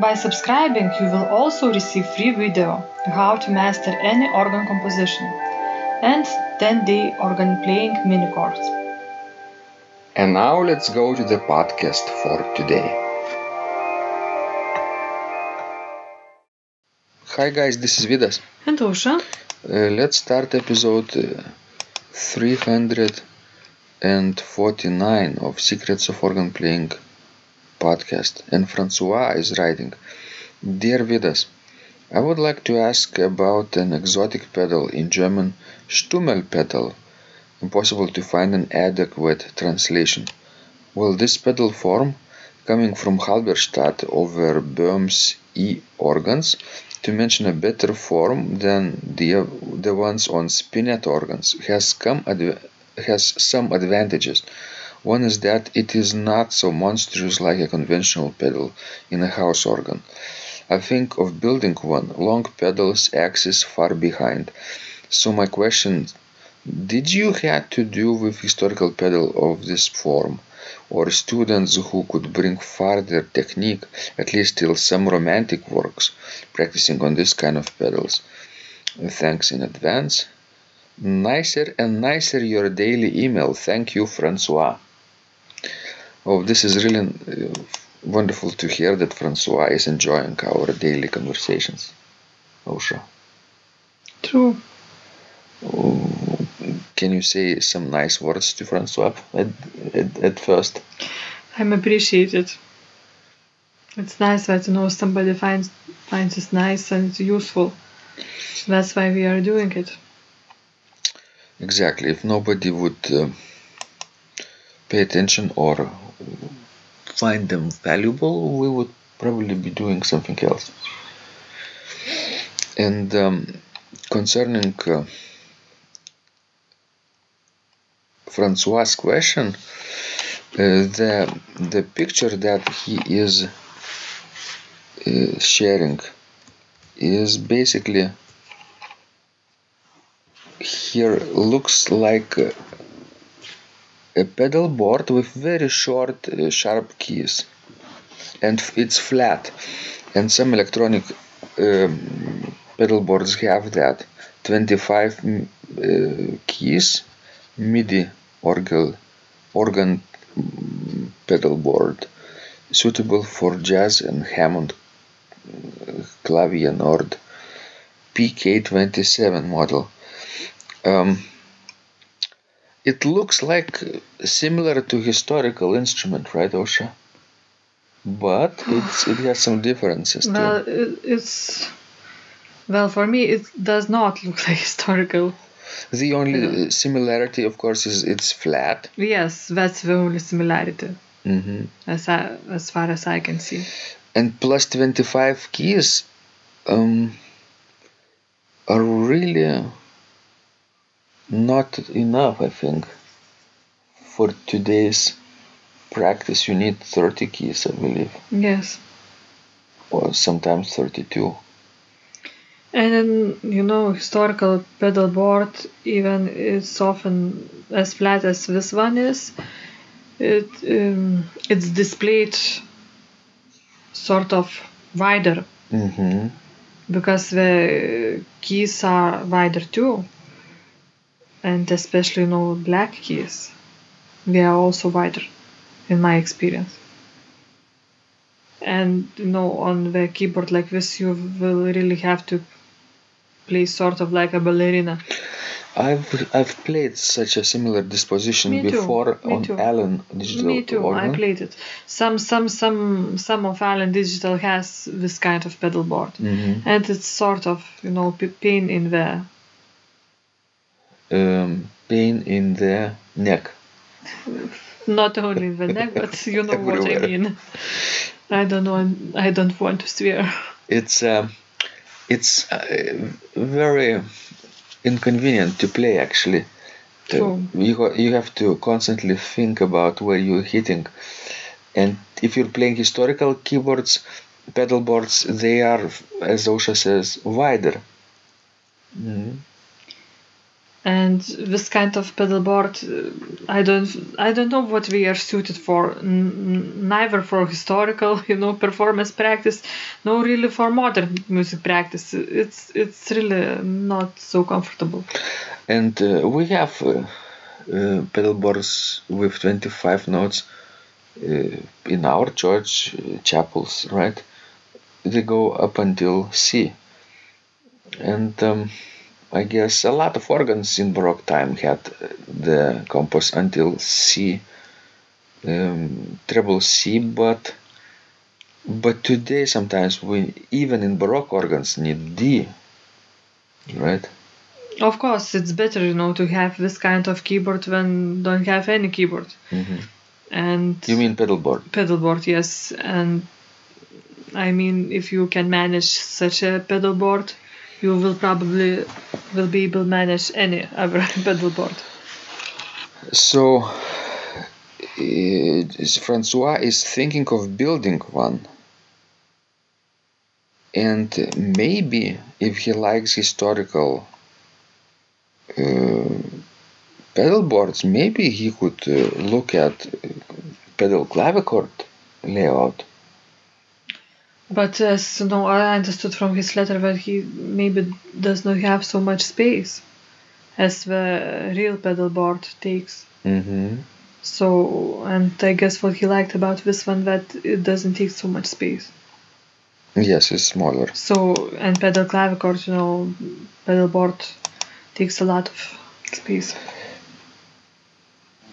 By subscribing, you will also receive free video how to master any organ composition and 10-day organ playing mini course. And now let's go to the podcast for today. Hi guys, this is Vidas. And Ausra, Uh, let's start episode uh, 349 of Secrets of Organ Playing podcast. And Francois is writing Dear Vidas, I would like to ask about an exotic pedal in German, Stummel pedal. Impossible to find an adequate translation. Will this pedal form, coming from Halberstadt over Böhm's E organs, to mention a better form than the, the ones on spinet organs, has, come adv- has some advantages. One is that it is not so monstrous like a conventional pedal in a house organ. I think of building one, long pedals, axis far behind. So my question did you had to do with historical pedal of this form? Or students who could bring further technique at least till some romantic works practicing on this kind of pedals? Thanks in advance. Nicer and nicer your daily email. Thank you francois oh this is really uh, wonderful to hear that francois is enjoying our daily conversations Ausra. true. Can you say some nice words to Francois at, at, at first? I'm appreciated. It's nice that you know somebody finds finds it nice and it's useful. That's why we are doing it. Exactly. If nobody would uh, pay attention or find them valuable, we would probably be doing something else. And um, concerning uh, Francois' question, uh, the the picture that he is uh, sharing is basically here looks like a pedal board with very short uh, sharp keys. And it's flat. And some electronic um, pedal boards have that. 25 mm, uh, keys midi organ organ mm, pedal board suitable for jazz and hammond uh, Clavia Nord. Pk27 model. Um, it looks like similar to historical instrument, right, Ausra? But it's it has some differences too. Well, it, it's well for me it does not look like historical. the only uh, similarity, of course, is it's flat. Yes, that's the only similarity hmm as I, as far as I can see. And plus 25 keys um, are really not enough, I think. For today's practice, you need 30 keys, I believe, Yes, or sometimes 32. and then you know historical pedal board even it's often as flat as this one is. It um, it's displayed sort of wider hmm because the keys are wider too and especially you know black keys they are also wider in my experience and you know on the keyboard like this you will really have to play sort of like a ballerina I've I've played such a similar disposition Me too, before me on too. Allen digital me too organ. i played it some some some some of allen digital has this kind of pedal board Mhm. and it's sort of you know pain in the Um, pain in the neck. not only in the neck but you know what i mean i don't know i don't want to swear It's um, it's uh, very inconvenient to play actually. Uh, True. you ha- you have to constantly think about where you're hitting, and if you're playing historical keyboards, pedal boards, they are, as Ausra says, wider. Mhm. And this kind of pedal board uh, i don't i don't know what we are suited for N- neither for historical you know performance practice no really for modern music practice it's it's really not so comfortable And uh, we have uh, uh, pedal boards with 25 notes uh, in our church uh, chapels, right? They go up until C. And um, I guess a lot of organs in Baroque time had uh, the compass until C, um, treble C, but but today sometimes we even in Baroque organs need D, right? of course it's better you know to have this kind of keyboard than don't have any keyboard Mhm. and You mean pedal board? pedal board yes and i mean if you can manage such a pedal board you will probably will be able to manage any other pedal board So, uh, Francois is thinking of building one. And maybe if he likes historical uh, pedal boards, maybe he could uh, look at uh, pedal clavichord layout. But as you know i understood from his letter that he maybe does not have so much space as the real pedal board takes Mm-hmm. so and i guess what he liked about this one that it doesn't take so much space Yes, it's smaller. So and pedal clavichord, you know, pedal board takes a lot of space.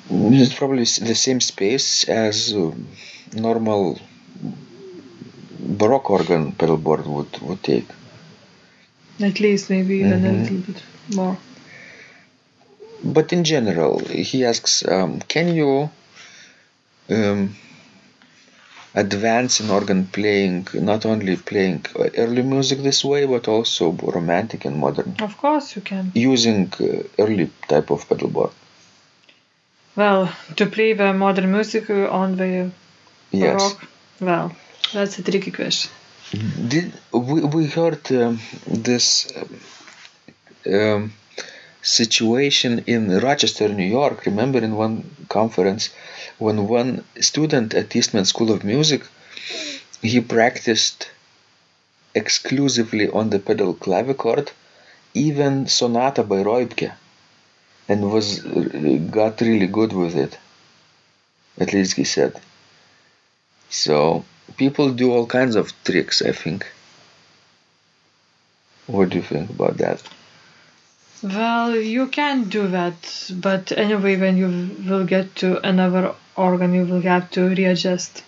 It's probably the same space as um, normal Baroque organ pedal board would, would take. At least maybe even a Mhm. little bit more. But in general, he asks, um, can you um, advance in organ playing, not only playing early music this way, but also romantic and modern, Of course you can. using uh, early type of pedal board? Well, to play the modern music on the Yes. baroque, well, that's a tricky question. Did we, we heard um, this um, um, situation in Rochester, New York? Remember in one conference when one student at Eastman School of Music he practiced exclusively on the pedal clavichord, even sonata by Reubke, and was uh, got really good with it. At least he said. So people do all kinds of tricks, I think. What do you think about that? Well, you can do that, but anyway, when you will get to another organ, you will have to readjust.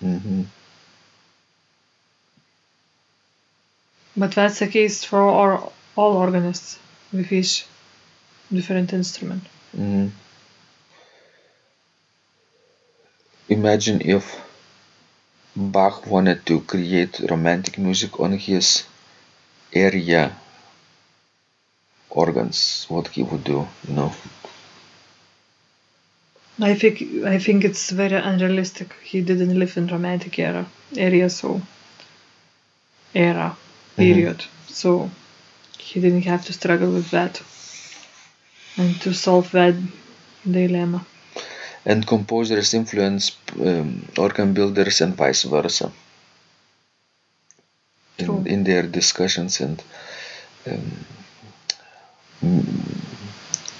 hmm But that's the case for all, all organists with each different instrument. hmm Imagine if Bach wanted to create romantic music on his area organs, what he would do, you know? I think I think it's very unrealistic. He didn't live in romantic era area, so era mm-hmm. period. So he didn't have to struggle with that and to solve that dilemma. And composers influence um, organ builders and vice versa. True. In, in their discussions and um,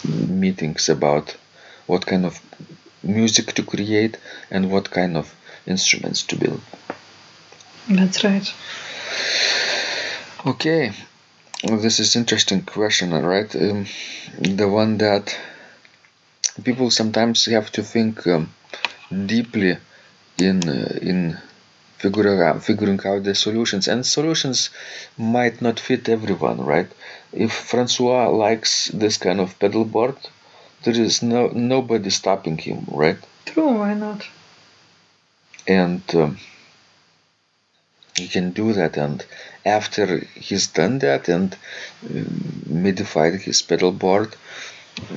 meetings about what kind of music to create and what kind of instruments to build. That's right. Okay, well, this is interesting question, right? Um, the one that people sometimes have to think um, deeply in uh, in figuring out, figuring out the solutions, and solutions might not fit everyone, right? If Francois likes this kind of pedal board, there is no nobody stopping him, right? True, why not? And um, he can do that, and after he's done that and um, modified his pedal board,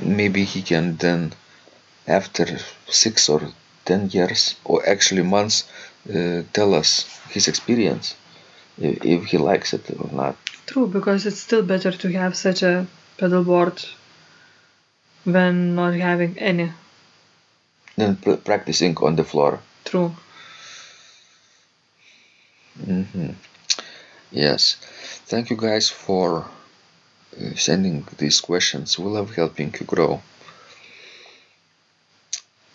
maybe he can then, after six or ten years, or actually months, uh, tell us his experience if, if he likes it or not. True, because it's still better to have such a pedal board than not having any. Then pr- practicing on the floor. True. mm-hmm. Yes. Thank you guys for Uh, sending these questions. will love helping you grow.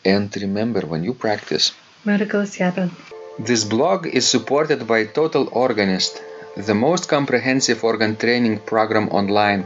And remember, when you practice, Miracles happen. This blog is supported by Total Organist, the most comprehensive organ training program online,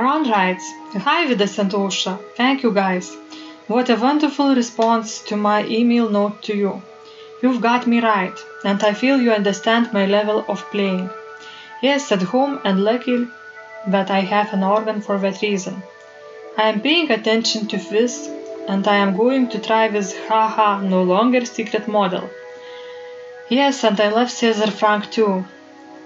Ron writes, Hi Vidas and thank you guys. What a wonderful response to my email note to you. You've got me right, and I feel you understand my level of playing. Yes, at home and lucky that I have an organ for that reason. I am paying attention to this, and I am going to try this haha no longer secret model. Yes, and I love Cesar Franck too.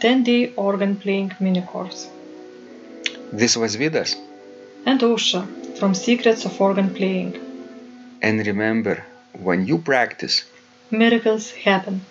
10-day organ playing mini course. This was Vidas. And Ausra from Secrets of Organ Playing. And remember, when you practice, Miracles happen.